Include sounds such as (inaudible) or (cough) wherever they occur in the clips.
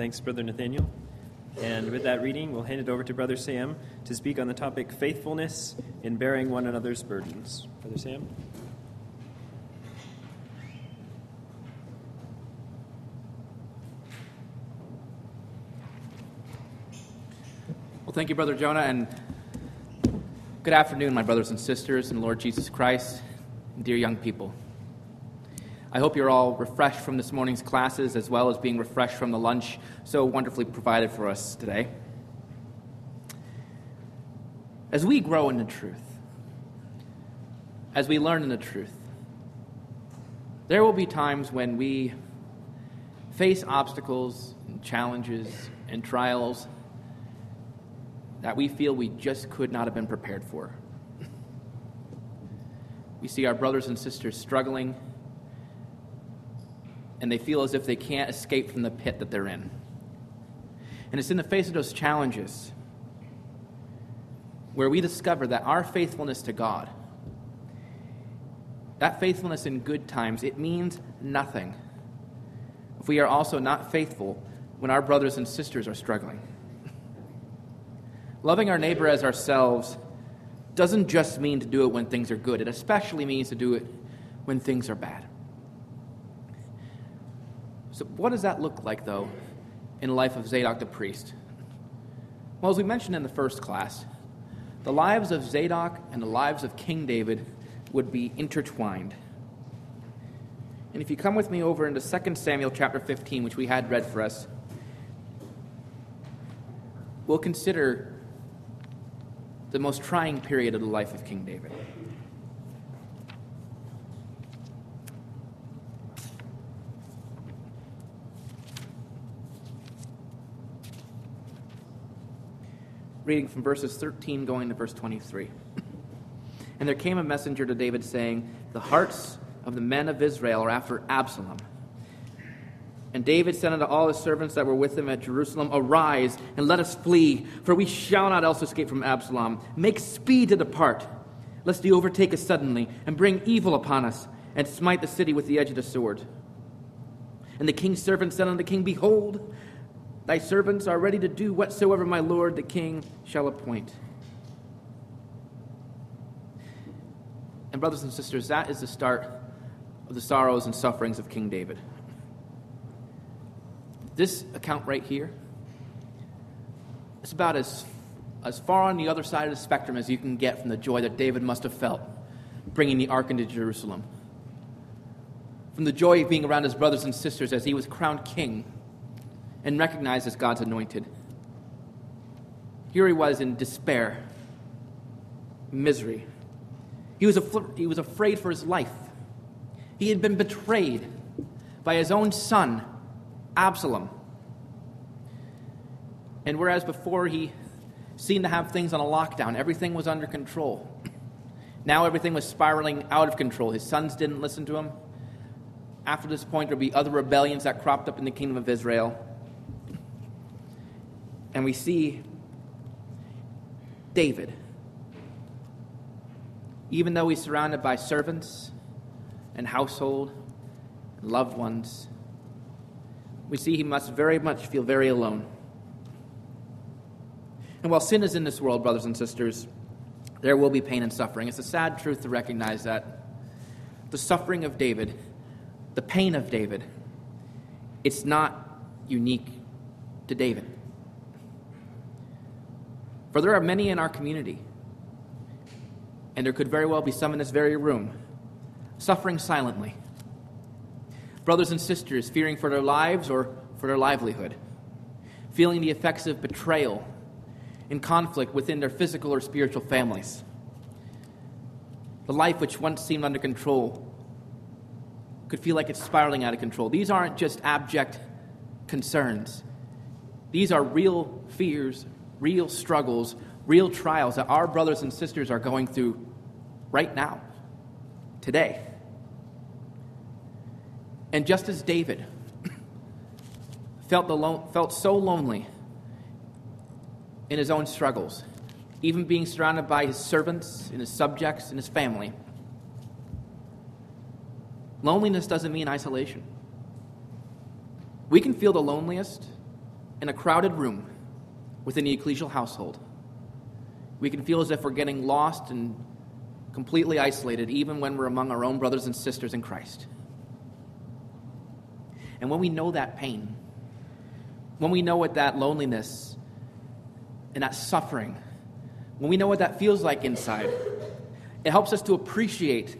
Thanks, Brother Nathaniel. And with that reading, we'll hand it over to Brother Sam to speak on the topic faithfulness in bearing one another's burdens. Brother Sam? Well, thank you, Brother Jonah, and good afternoon, my brothers and sisters and Lord Jesus Christ, dear young people. I hope you're all refreshed from this morning's classes as well as being refreshed from the lunch so wonderfully provided for us today. As we grow in the truth, as we learn in the truth, there will be times when we face obstacles and challenges and trials that we feel we just could not have been prepared for. We see our brothers and sisters struggling and they feel as if they can't escape from the pit that they're in. And it's in the face of those challenges where we discover that our faithfulness to God, that faithfulness in good times, it means nothing if we are also not faithful when our brothers and sisters are struggling. Loving our neighbor as ourselves doesn't just mean to do it when things are good, it especially means to do it when things are bad. So, what does that look like, though, in the life of Zadok the priest? Well, as we mentioned in the first class, the lives of Zadok and the lives of King David would be intertwined. And if you come with me over into 2 Samuel chapter 15, which we had read for us, we'll consider the most trying period of the life of King David. Reading from verses 13 going to verse 23. And there came a messenger to David saying, The hearts of the men of Israel are after Absalom. And David said unto all his servants that were with him at Jerusalem, Arise and let us flee, for we shall not else escape from Absalom. Make speed to depart, lest he overtake us suddenly and bring evil upon us and smite the city with the edge of the sword. And the king's servant said unto the king, Behold, Thy servants are ready to do whatsoever my lord the king shall appoint. And, brothers and sisters, that is the start of the sorrows and sufferings of King David. This account right here is about as, as far on the other side of the spectrum as you can get from the joy that David must have felt bringing the ark into Jerusalem. From the joy of being around his brothers and sisters as he was crowned king and recognized as God's anointed. Here he was in despair, misery. He was, af- he was afraid for his life. He had been betrayed by his own son, Absalom. And whereas before he seemed to have things on a lockdown, everything was under control. Now everything was spiraling out of control. His sons didn't listen to him. After this point, there would be other rebellions that cropped up in the kingdom of Israel. And we see David. Even though he's surrounded by servants and household and loved ones, we see he must very much feel very alone. And while sin is in this world, brothers and sisters, there will be pain and suffering. It's a sad truth to recognize that the suffering of David, the pain of David, it's not unique to David. For there are many in our community, and there could very well be some in this very room, suffering silently. Brothers and sisters fearing for their lives or for their livelihood, feeling the effects of betrayal in conflict within their physical or spiritual families. The life which once seemed under control could feel like it's spiraling out of control. These aren't just abject concerns, these are real fears, real struggles, real trials that our brothers and sisters are going through right now, today. And just as David (clears throat) felt, the lo- felt so lonely in his own struggles, even being surrounded by his servants and his subjects and his family, loneliness doesn't mean isolation. We can feel the loneliest in a crowded room within the ecclesial household. We can feel as if we're getting lost and completely isolated, even when we're among our own brothers and sisters in Christ. And when we know that pain, when we know what that loneliness and that suffering, when we know what that feels like inside, it helps us to appreciate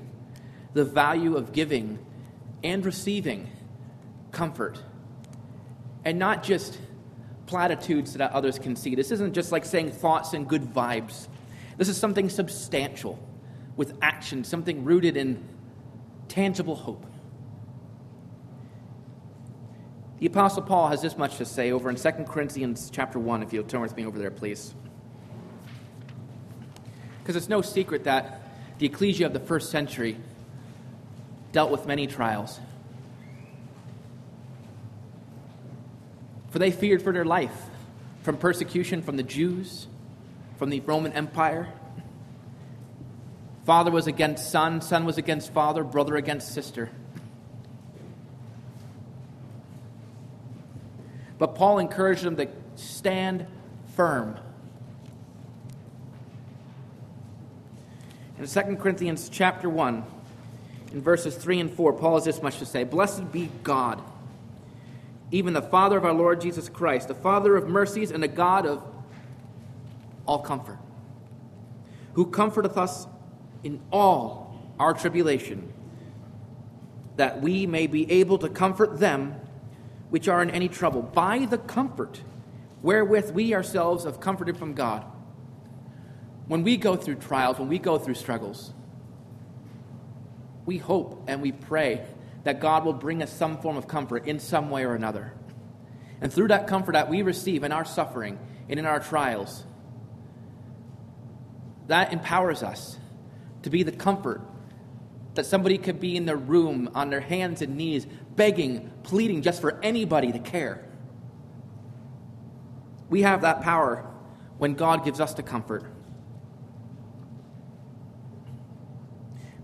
the value of giving and receiving comfort and not just platitudes that others can see. This isn't just like saying thoughts and good vibes. This is something substantial with action, something rooted in tangible hope. The apostle Paul has this much to say over in 2 Corinthians chapter 1 if you'll turn with me over there please. Because it's no secret that the ecclesia of the first century dealt with many trials. For they feared for their life from persecution from the Jews, from the Roman Empire. Father was against son, son was against father, brother against sister. But Paul encouraged them to stand firm. In 2 Corinthians chapter 1, in verses 3 and 4, Paul has this much to say Blessed be God even the Father of our Lord Jesus Christ, the Father of mercies and the God of all comfort, who comforteth us in all our tribulation, that we may be able to comfort them which are in any trouble, by the comfort wherewith we ourselves have comforted from God. When we go through trials, when we go through struggles, we hope and we pray that God will bring us some form of comfort in some way or another. And through that comfort that we receive in our suffering and in our trials, that empowers us to be the comfort that somebody could be in their room on their hands and knees, begging, pleading just for anybody to care. We have that power when God gives us the comfort.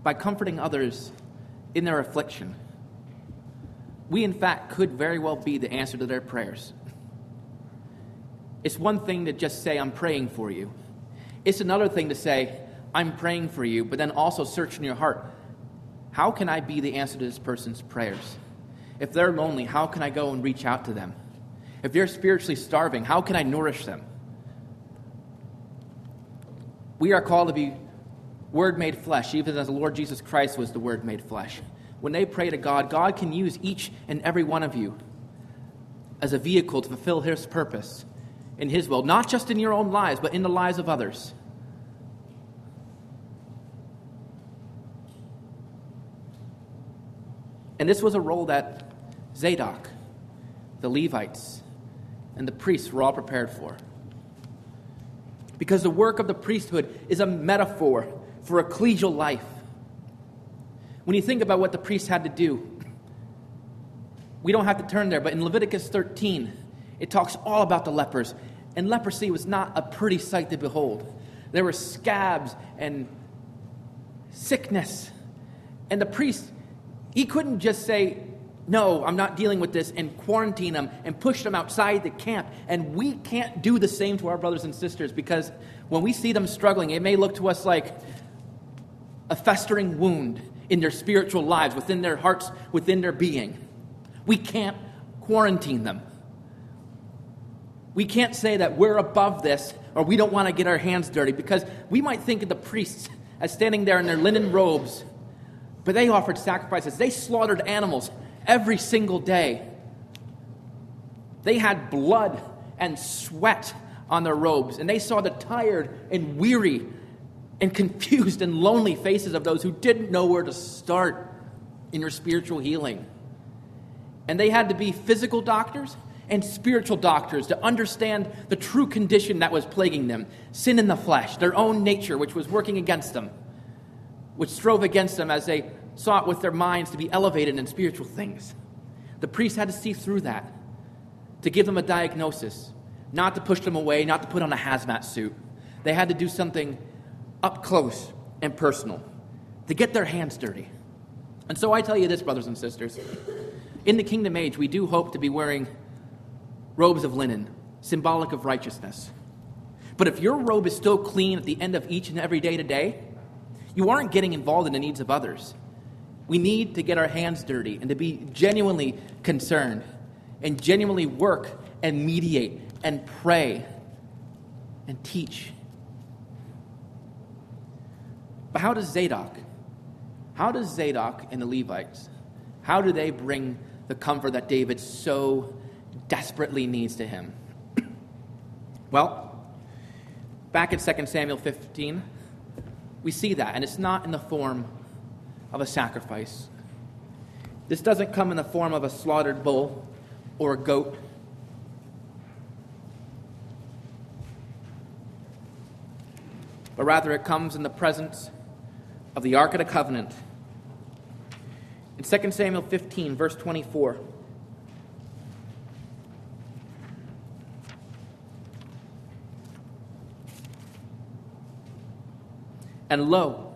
By comforting others in their affliction we, in fact, could very well be the answer to their prayers. It's one thing to just say, I'm praying for you. It's another thing to say, I'm praying for you, but then also search in your heart how can I be the answer to this person's prayers? If they're lonely, how can I go and reach out to them? If they're spiritually starving, how can I nourish them? We are called to be Word made flesh, even as the Lord Jesus Christ was the Word made flesh when they pray to God, God can use each and every one of you as a vehicle to fulfill His purpose in His will, not just in your own lives, but in the lives of others. And this was a role that Zadok, the Levites, and the priests were all prepared for. Because the work of the priesthood is a metaphor for ecclesial life. When you think about what the priest had to do, we don't have to turn there, but in Leviticus 13, it talks all about the lepers. And leprosy was not a pretty sight to behold. There were scabs and sickness. And the priest, he couldn't just say, No, I'm not dealing with this, and quarantine them and push them outside the camp. And we can't do the same to our brothers and sisters because when we see them struggling, it may look to us like a festering wound in their spiritual lives, within their hearts, within their being. We can't quarantine them. We can't say that we're above this or we don't want to get our hands dirty because we might think of the priests as standing there in their linen robes, but they offered sacrifices. They slaughtered animals every single day. They had blood and sweat on their robes, and they saw the tired and weary and confused and lonely faces of those who didn't know where to start in your spiritual healing. And they had to be physical doctors and spiritual doctors to understand the true condition that was plaguing them sin in the flesh, their own nature, which was working against them, which strove against them as they sought with their minds to be elevated in spiritual things. The priest had to see through that, to give them a diagnosis, not to push them away, not to put on a hazmat suit. They had to do something up close and personal, to get their hands dirty. And so I tell you this, brothers and sisters. In the kingdom age, we do hope to be wearing robes of linen, symbolic of righteousness. But if your robe is still clean at the end of each and every day today, you aren't getting involved in the needs of others. We need to get our hands dirty and to be genuinely concerned and genuinely work and mediate and pray and teach. But how does Zadok, how does Zadok and the Levites, how do they bring the comfort that David so desperately needs to him? (clears throat) well, back in 2 Samuel 15, we see that, and it's not in the form of a sacrifice. This doesn't come in the form of a slaughtered bull or a goat. But rather, it comes in the presence of the Ark of the Covenant. In 2 Samuel 15, verse 24, And lo,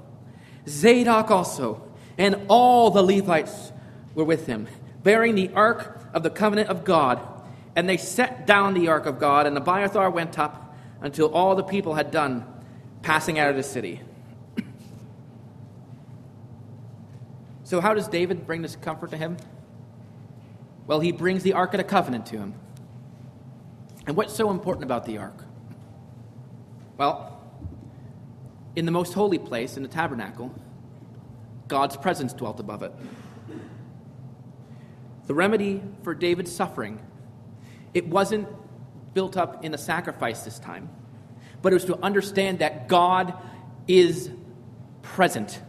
Zadok also and all the Levites were with him, bearing the ark of the covenant of God. And they set down the ark of God, and the Abiathar went up until all the people had done passing out of the city. So, how does David bring this comfort to him? Well, he brings the Ark of the Covenant to him. And what's so important about the Ark? Well, in the most holy place, in the tabernacle, God's presence dwelt above it. The remedy for David's suffering, it wasn't built up in a sacrifice this time, but it was to understand that God is present.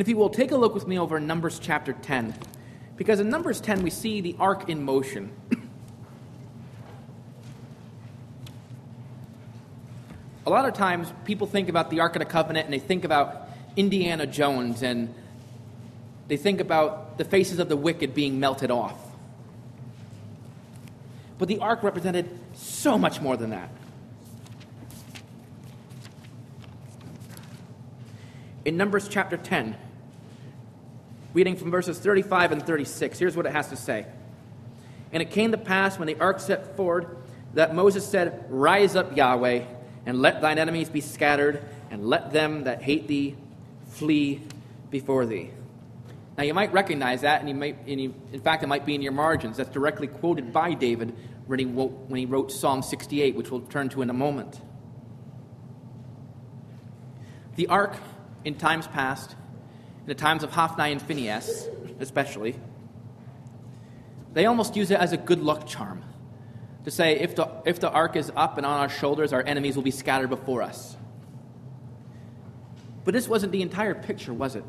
And if you will, take a look with me over in Numbers chapter 10, because in Numbers 10 we see the ark in motion. (clears throat) a lot of times people think about the Ark of the Covenant and they think about Indiana Jones and they think about the faces of the wicked being melted off. But the ark represented so much more than that. In Numbers chapter 10, reading from verses 35 and 36, here's what it has to say. And it came to pass when the ark set forward that Moses said, Rise up, Yahweh and let thine enemies be scattered, and let them that hate thee flee before thee. Now, you might recognize that, and, you might, and you, in fact, it might be in your margins. That's directly quoted by David when he, wrote, when he wrote Psalm 68, which we'll turn to in a moment. The ark, in times past, the times of Hophni and Phinehas, especially, they almost use it as a good luck charm to say, if the, if the ark is up and on our shoulders, our enemies will be scattered before us. But this wasn't the entire picture, was it?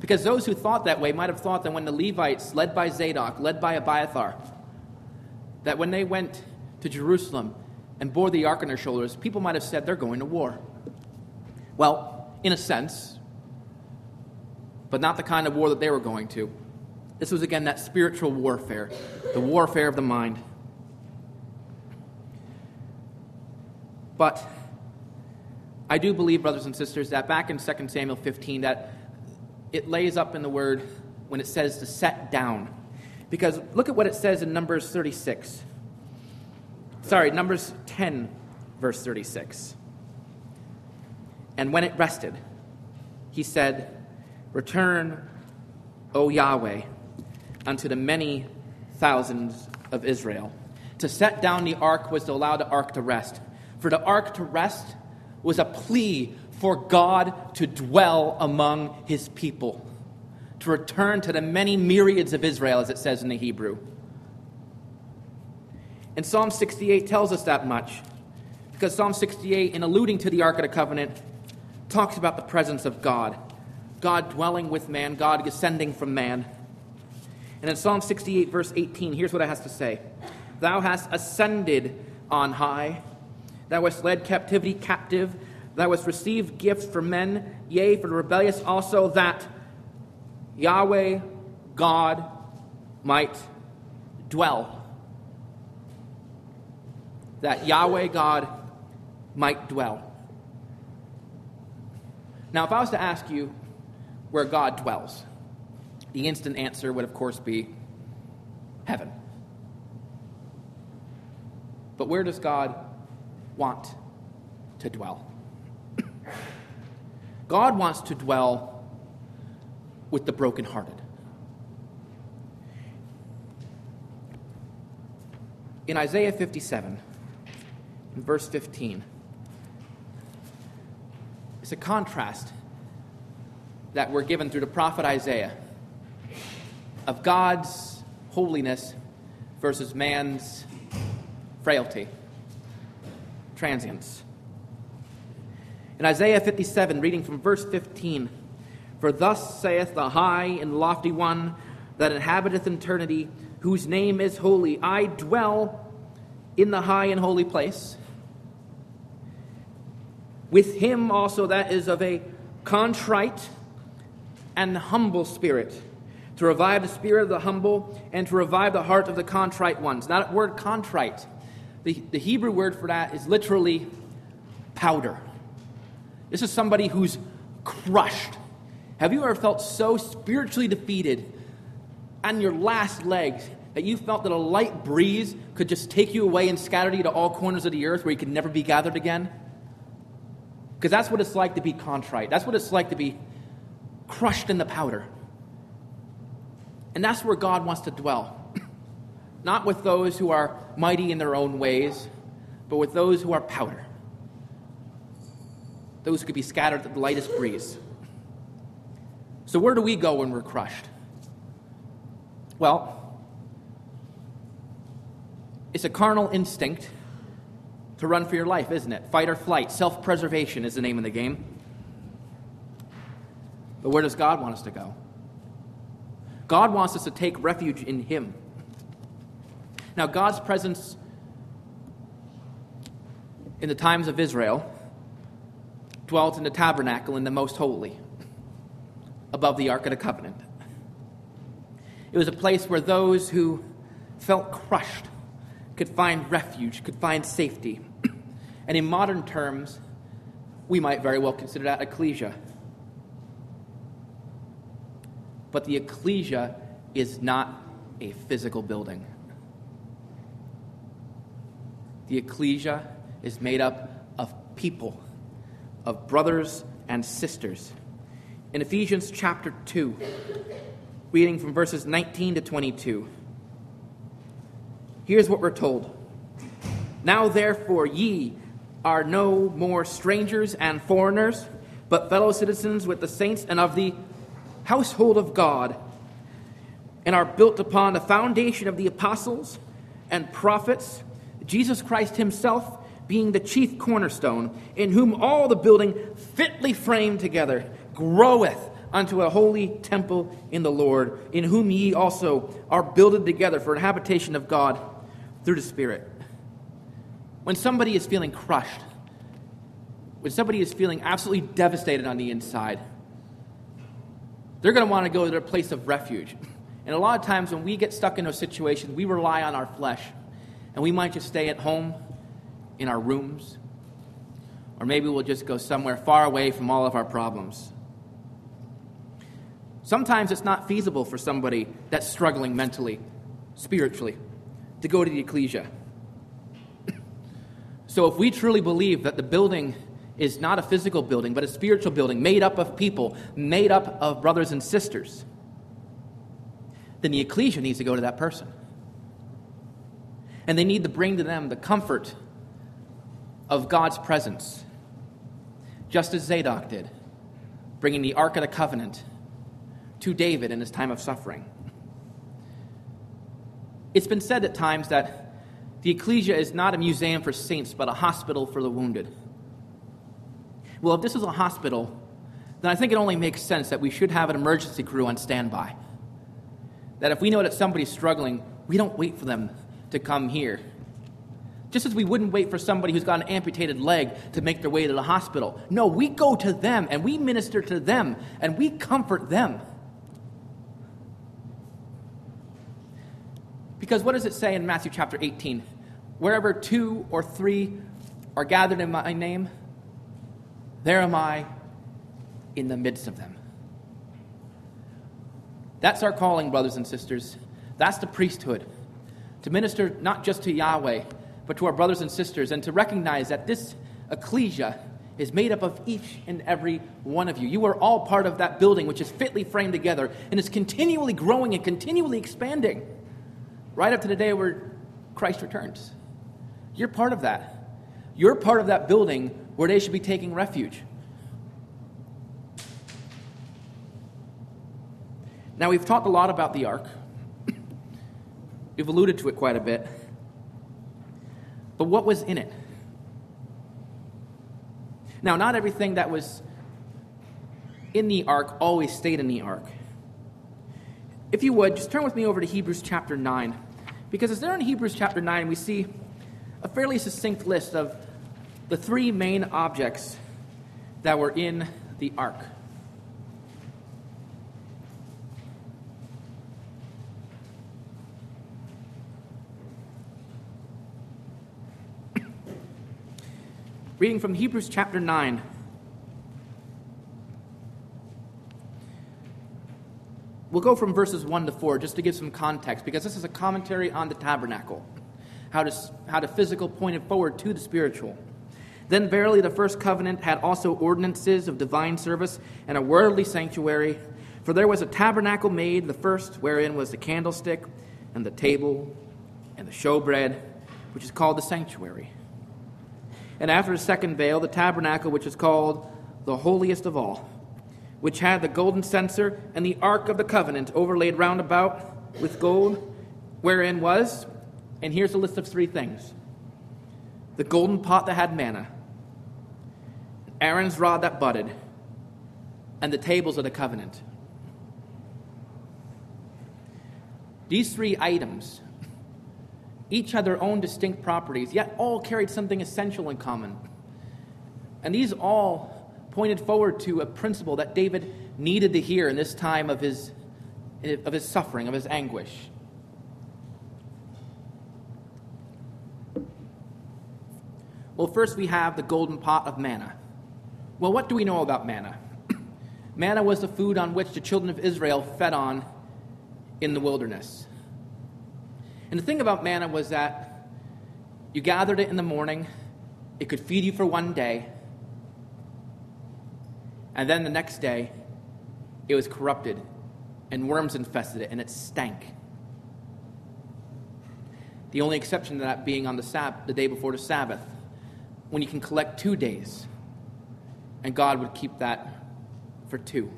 Because those who thought that way might have thought that when the Levites, led by Zadok, led by Abiathar, that when they went to Jerusalem and bore the ark on their shoulders, people might have said they're going to war. Well, in a sense, but not the kind of war that they were going to. This was again that spiritual warfare, the warfare of the mind. But I do believe, brothers and sisters, that back in 2 Samuel 15, that it lays up in the word when it says to set down. Because look at what it says in Numbers 36. Sorry, Numbers 10, verse 36. And when it rested, he said, Return, O Yahweh, unto the many thousands of Israel. To set down the ark was to allow the ark to rest. For the ark to rest was a plea for God to dwell among his people, to return to the many myriads of Israel, as it says in the Hebrew. And Psalm 68 tells us that much, because Psalm 68, in alluding to the Ark of the Covenant, talks about the presence of God. God dwelling with man, God descending from man. And in Psalm 68, verse 18, here's what it has to say Thou hast ascended on high, thou hast led captivity captive, thou hast received gifts for men, yea, for the rebellious also, that Yahweh God might dwell. That Yahweh God might dwell. Now, if I was to ask you where God dwells, the instant answer would, of course, be heaven. But where does God want to dwell? (coughs) God wants to dwell with the brokenhearted. In Isaiah 57, in verse 15, it's a contrast that we're given through the prophet Isaiah of God's holiness versus man's frailty, transience. In Isaiah 57, reading from verse 15, For thus saith the high and lofty one that inhabiteth eternity, whose name is holy, I dwell in the high and holy place. With him also that is of a contrite and humble spirit, to revive the spirit of the humble and to revive the heart of the contrite ones. Now, That word contrite, the, the Hebrew word for that is literally powder. This is somebody who's crushed. Have you ever felt so spiritually defeated on your last legs that you felt that a light breeze could just take you away and scatter you to all corners of the earth where you could never be gathered again? Because that's what it's like to be contrite. That's what it's like to be crushed in the powder. And that's where God wants to dwell. (clears throat) Not with those who are mighty in their own ways, but with those who are powder. Those who could be scattered at the lightest breeze. So, where do we go when we're crushed? Well, it's a carnal instinct to run for your life, isn't it? Fight or flight. Self preservation is the name of the game. But where does God want us to go? God wants us to take refuge in Him. Now, God's presence in the times of Israel dwelt in the tabernacle in the most holy, above the Ark of the Covenant. It was a place where those who felt crushed could find refuge, could find safety. And in modern terms, we might very well consider that ecclesia. But the ecclesia is not a physical building. The ecclesia is made up of people, of brothers and sisters. In Ephesians chapter 2, reading from verses 19 to 22, here's what we're told Now therefore, ye are no more strangers and foreigners, but fellow citizens with the saints and of the household of God and are built upon the foundation of the apostles and prophets, Jesus Christ Himself being the chief cornerstone, in whom all the building fitly framed together groweth unto a holy temple in the Lord, in whom ye also are builded together for an habitation of God through the Spirit. When somebody is feeling crushed, when somebody is feeling absolutely devastated on the inside, they're going to want to go to their place of refuge. (laughs) And a lot of times when we get stuck in those situations, we rely on our flesh. And we might just stay at home in our rooms. Or maybe we'll just go somewhere far away from all of our problems. Sometimes it's not feasible for somebody that's struggling mentally, spiritually, to go to the ecclesia. So if we truly believe that the building is not a physical building, but a spiritual building made up of people, made up of brothers and sisters, then the ecclesia needs to go to that person. And they need to bring to them the comfort of God's presence, just as Zadok did, bringing the Ark of the Covenant to David in his time of suffering. It's been said at times that the ecclesia is not a museum for saints, but a hospital for the wounded. Well, if this is a hospital, then I think it only makes sense that we should have an emergency crew on standby. That if we know that somebody's struggling, we don't wait for them to come here. Just as we wouldn't wait for somebody who's got an amputated leg to make their way to the hospital. No, we go to them and we minister to them and we comfort them. Because what does it say in Matthew chapter 18? Wherever two or three are gathered in my name, there am I in the midst of them. That's our calling, brothers and sisters. That's the priesthood. To minister not just to Yahweh, but to our brothers and sisters, and to recognize that this ecclesia is made up of each and every one of you. You are all part of that building which is fitly framed together and is continually growing and continually expanding right up to the day where Christ returns. You're part of that. You're part of that building where they should be taking refuge. Now, we've talked a lot about the ark. (coughs) We've alluded to it quite a bit. But what was in it? Now, not everything that was in the ark always stayed in the ark. If you would, just turn with me over to Hebrews chapter 9. Because it's there in Hebrews chapter 9, we see a fairly succinct list of the three main objects that were in the ark. (coughs) Reading from Hebrews chapter 9. We'll go from verses 1 to 4 just to give some context because this is a commentary on the tabernacle, how to, how the physical pointed forward to the spiritual. Then verily the first covenant had also ordinances of divine service and a worldly sanctuary. For there was a tabernacle made, the first, wherein was the candlestick and the table and the showbread, which is called the sanctuary. And after the second veil, the tabernacle, which is called the holiest of all, which had the golden censer and the ark of the covenant overlaid round about with gold, wherein was, and here's a list of three things the golden pot that had manna, Aaron's rod that budded, and the tables of the covenant. These three items each had their own distinct properties, yet all carried something essential in common. And these all pointed forward to a principle that David needed to hear in this time of his, of his suffering, of his anguish. Well, first we have the golden pot of manna. Well, what do we know about manna? (clears throat) manna was the food on which the children of Israel fed on in the wilderness. And the thing about manna was that you gathered it in the morning, it could feed you for one day, and then the next day, it was corrupted, and worms infested it, and it stank. The only exception to that being on the, the day before the Sabbath, when you can collect two days, and God would keep that for two.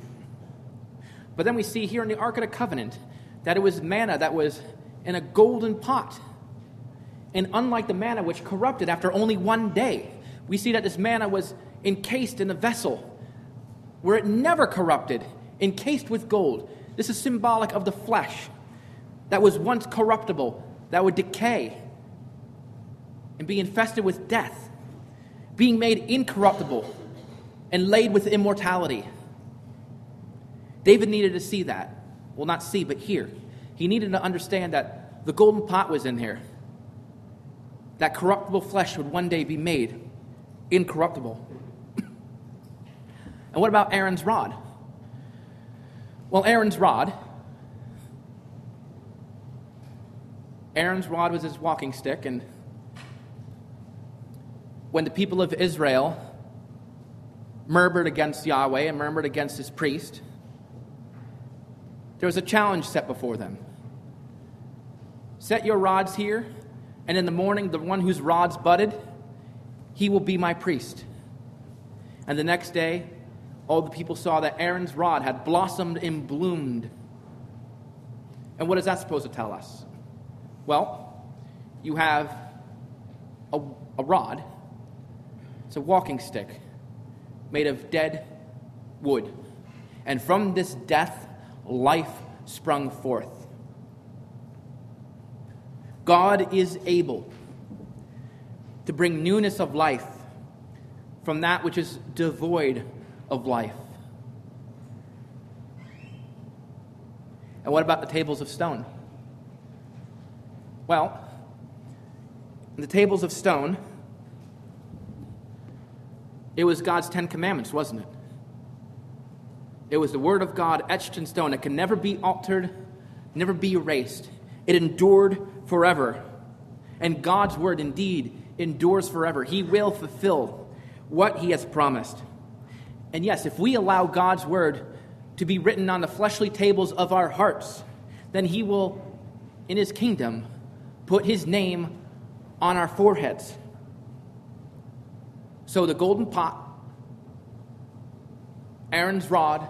But then we see here in the Ark of the Covenant that it was manna that was in a golden pot. And unlike the manna which corrupted after only one day, we see that this manna was encased in a vessel where it never corrupted, encased with gold. This is symbolic of the flesh that was once corruptible, that would decay and be infested with death, being made incorruptible and laid with immortality. David needed to see that. Well, not see, but hear. He needed to understand that the golden pot was in here. That corruptible flesh would one day be made incorruptible. (clears throat) and what about Aaron's rod? Well, Aaron's rod, Aaron's rod was his walking stick, and when the people of Israel murmured against Yahweh and murmured against his priest, there was a challenge set before them. Set your rods here, and in the morning, the one whose rods budded, he will be my priest. And the next day, all the people saw that Aaron's rod had blossomed and bloomed. And what is that supposed to tell us? Well, you have a, a rod, it's a walking stick made of dead wood. And from this death, life sprung forth. God is able to bring newness of life from that which is devoid of life. And what about the tables of stone? Well, the tables of stone, it was God's Ten Commandments, wasn't it? It was the Word of God etched in stone. It can never be altered, never be erased. It endured forever. And God's Word indeed endures forever. He will fulfill what He has promised. And yes, if we allow God's Word to be written on the fleshly tables of our hearts, then He will, in His kingdom, put His name on our foreheads. So the golden pot, Aaron's rod,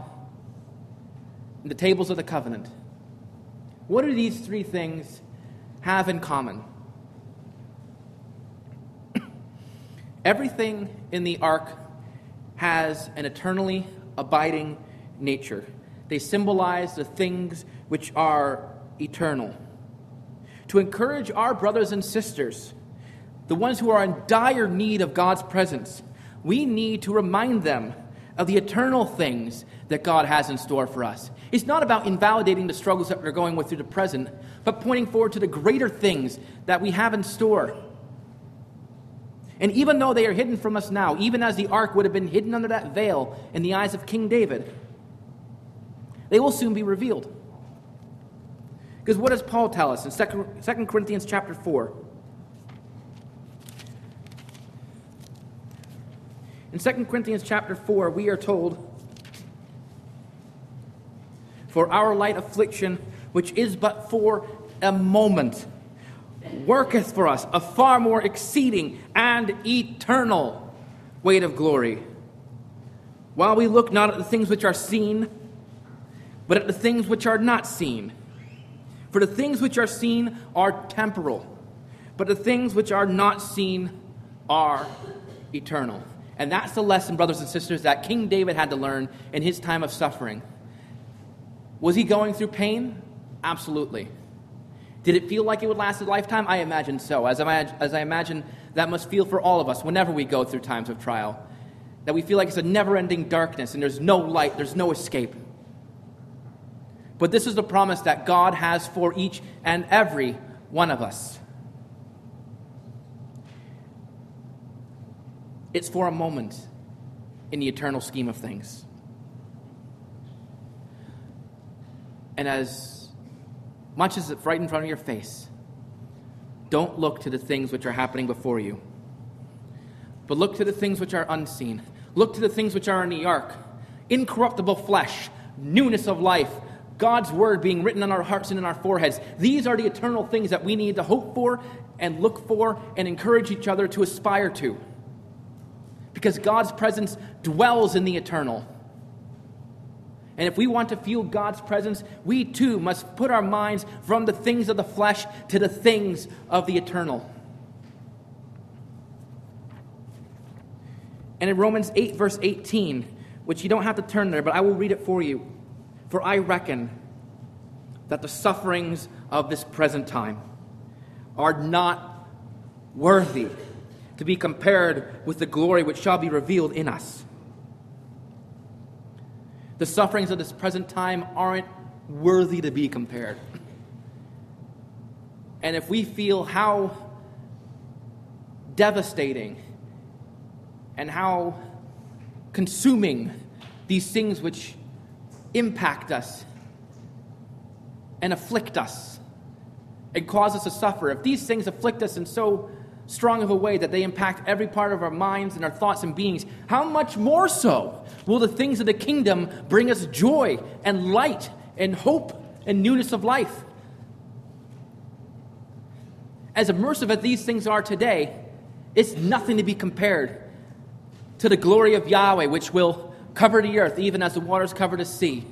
and the tables of the covenant. What do these three things have in common? (coughs) Everything in the ark has an eternally abiding nature. They symbolize the things which are eternal. To encourage our brothers and sisters, the ones who are in dire need of God's presence, we need to remind them of the eternal things that God has in store for us. It's not about invalidating the struggles that we're going with through the present, but pointing forward to the greater things that we have in store. And even though they are hidden from us now, even as the ark would have been hidden under that veil in the eyes of King David, they will soon be revealed. Because what does Paul tell us in 2 Corinthians chapter 4? In 2 Corinthians chapter 4, we are told, For our light affliction, which is but for a moment, worketh for us a far more exceeding and eternal weight of glory. While we look not at the things which are seen, but at the things which are not seen. For the things which are seen are temporal, but the things which are not seen are eternal. And that's the lesson, brothers and sisters, that King David had to learn in his time of suffering. Was he going through pain? Absolutely. Did it feel like it would last a lifetime? I imagine so, as I, as I imagine that must feel for all of us whenever we go through times of trial. That we feel like it's a never ending darkness and there's no light, there's no escape. But this is the promise that God has for each and every one of us. It's for a moment in the eternal scheme of things. And as much as it's right in front of your face, don't look to the things which are happening before you, but look to the things which are unseen. Look to the things which are in the ark incorruptible flesh, newness of life, God's word being written on our hearts and in our foreheads. These are the eternal things that we need to hope for and look for and encourage each other to aspire to. Because God's presence dwells in the eternal. And if we want to feel God's presence, we too must put our minds from the things of the flesh to the things of the eternal. And in Romans 8, verse 18, which you don't have to turn there, but I will read it for you. For I reckon that the sufferings of this present time are not worthy to be compared with the glory which shall be revealed in us. The sufferings of this present time aren't worthy to be compared. And if we feel how devastating and how consuming these things which impact us and afflict us and cause us to suffer, if these things afflict us in so strong of a way that they impact every part of our minds and our thoughts and beings, how much more so will the things of the kingdom bring us joy and light and hope and newness of life? As immersive as these things are today, it's nothing to be compared to the glory of Yahweh, which will cover the earth even as the waters cover the sea,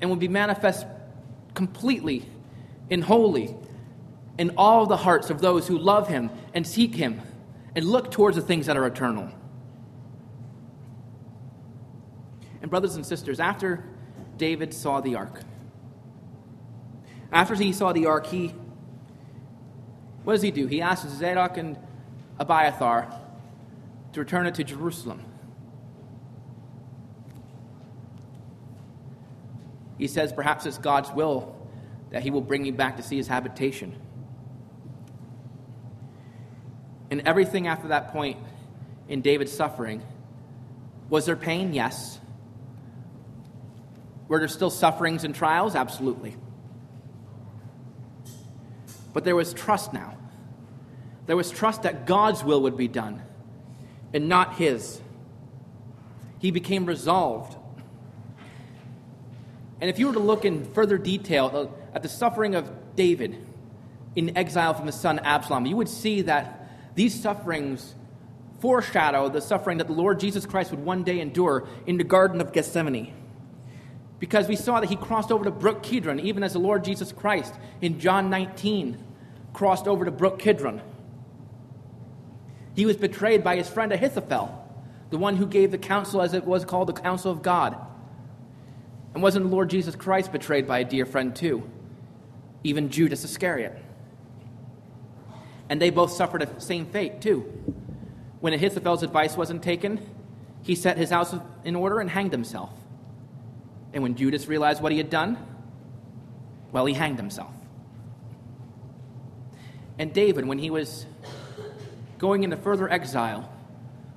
and will be manifest completely and wholly in all the hearts of those who love him and seek him and look towards the things that are eternal. And, brothers and sisters, after David saw the ark, after he saw the ark, he what does he do? He asks Zadok and Abiathar to return it to Jerusalem. He says perhaps it's God's will that he will bring you back to see his habitation. And everything after that point in David's suffering was there pain? Yes. Were there still sufferings and trials? Absolutely. But there was trust now. There was trust that God's will would be done and not his. He became resolved. And if you were to look in further detail at the suffering of David in exile from his son Absalom, you would see that these sufferings foreshadow the suffering that the Lord Jesus Christ would one day endure in the Garden of Gethsemane. Because we saw that he crossed over to Brook Kidron, even as the Lord Jesus Christ in John 19 crossed over to Brook Kidron. He was betrayed by his friend Ahithophel, the one who gave the counsel as it was called the counsel of God. And wasn't the Lord Jesus Christ betrayed by a dear friend too? Even Judas Iscariot. And they both suffered the same fate too. When Ahithophel's advice wasn't taken, he set his house in order and hanged himself. And when Judas realized what he had done, well, he hanged himself. And David, when he was going into further exile,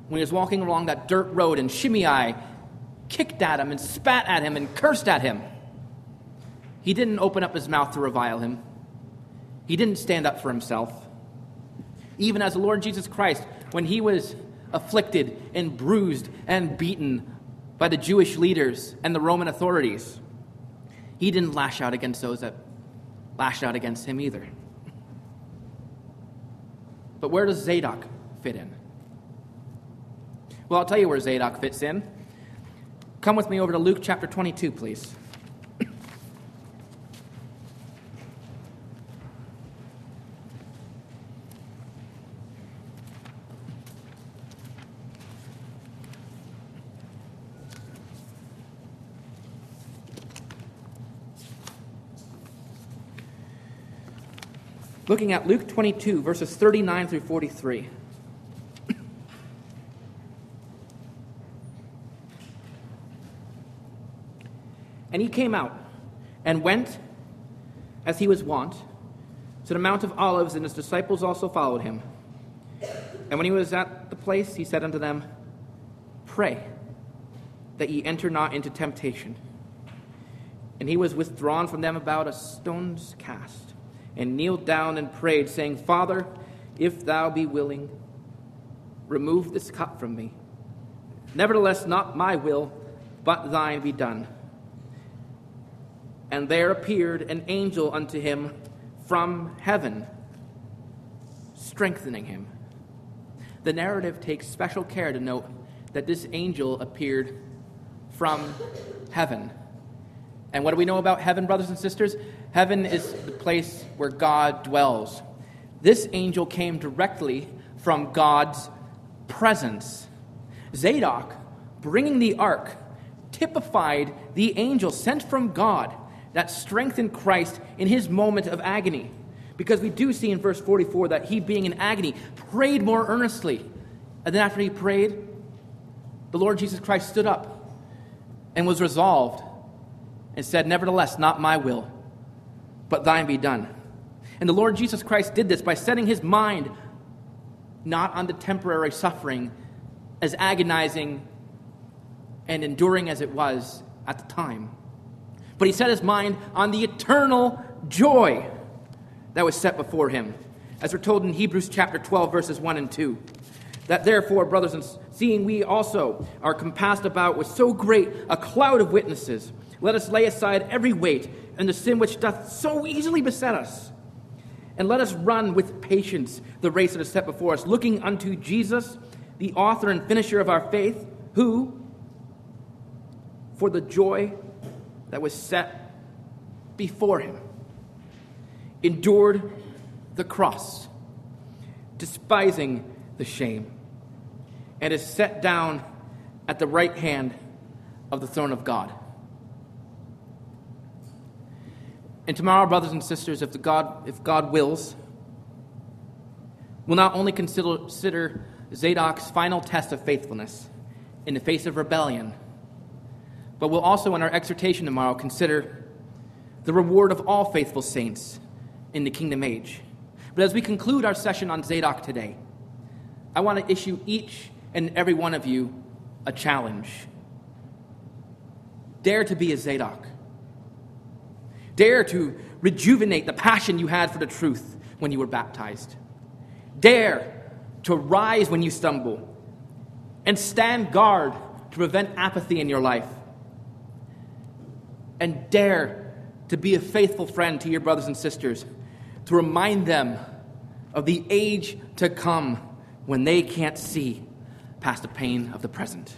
when he was walking along that dirt road and Shimei kicked at him and spat at him and cursed at him, he didn't open up his mouth to revile him. He didn't stand up for himself. Even as the Lord Jesus Christ, when he was afflicted and bruised and beaten by the Jewish leaders and the Roman authorities. He didn't lash out against those that lashed out against him either. But where does Zadok fit in? Well, I'll tell you where Zadok fits in. Come with me over to Luke chapter 22, please. Looking at Luke 22, verses 39 through 43. and he came out and went, as he was wont, to the Mount of Olives, and his disciples also followed him. And when he was at the place, he said unto them, Pray that ye enter not into temptation. And he was withdrawn from them about a stone's cast and kneeled down and prayed, saying, Father, if thou be willing, remove this cup from me. Nevertheless, not my will, but thine be done. And there appeared an angel unto him from heaven, strengthening him. The narrative takes special care to note that this angel appeared from heaven. And what do we know about heaven, brothers and sisters? Heaven is the place where God dwells. This angel came directly from God's presence. Zadok, bringing the ark, typified the angel sent from God that strengthened Christ in his moment of agony. Because we do see in verse 44 that he, being in agony, prayed more earnestly. And then after he prayed, the Lord Jesus Christ stood up and was resolved and said, Nevertheless, not my will, but thine be done. And the Lord Jesus Christ did this by setting his mind not on the temporary suffering, as agonizing and enduring as it was at the time, but he set his mind on the eternal joy that was set before him, as we're told in Hebrews chapter 12, verses 1 and 2. That therefore, brothers and seeing we also are compassed about with so great a cloud of witnesses, let us lay aside every weight and the sin which doth so easily beset us. And let us run with patience the race that is set before us, looking unto Jesus, the author and finisher of our faith, who, for the joy that was set before him, endured the cross, despising the shame, and is set down at the right hand of the throne of God. And tomorrow, brothers and sisters, if, God, if God wills, we'll not only consider Zadok's final test of faithfulness in the face of rebellion, but we'll also, in our exhortation tomorrow, consider the reward of all faithful saints in the kingdom age. But as we conclude our session on Zadok today, I want to issue each and every one of you a challenge Dare to be a Zadok. Dare to rejuvenate the passion you had for the truth when you were baptized. Dare to rise when you stumble and stand guard to prevent apathy in your life. And dare to be a faithful friend to your brothers and sisters, to remind them of the age to come when they can't see past the pain of the present.